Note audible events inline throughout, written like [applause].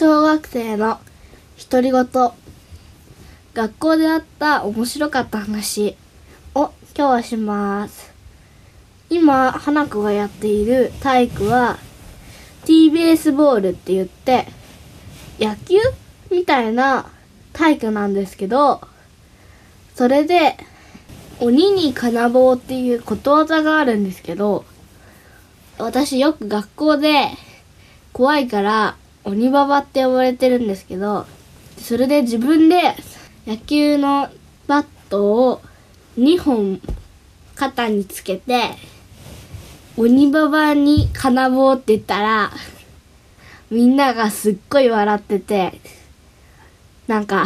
小学生の独り言。学校であった面白かった話を今日はします。今花子がやっている体育は T ベースボールって言って野球みたいな体育なんですけどそれで鬼に金棒っていうことわざがあるんですけど私よく学校で怖いから鬼ババって呼ばれてるんですけどそれで自分で野球のバットを2本肩につけて鬼ババに金棒って言ったらみんながすっごい笑っててなんか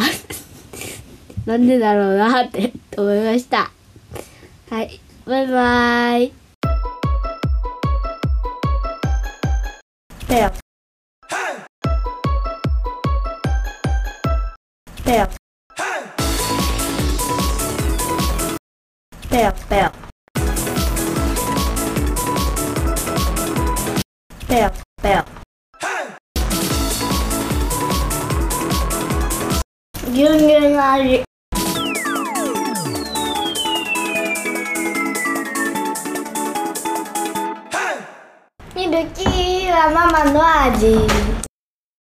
[laughs] なんでだろうなって思いました。はいバイバーイペロペロペロペロペロペロ牛乳の味ミルキーはママの味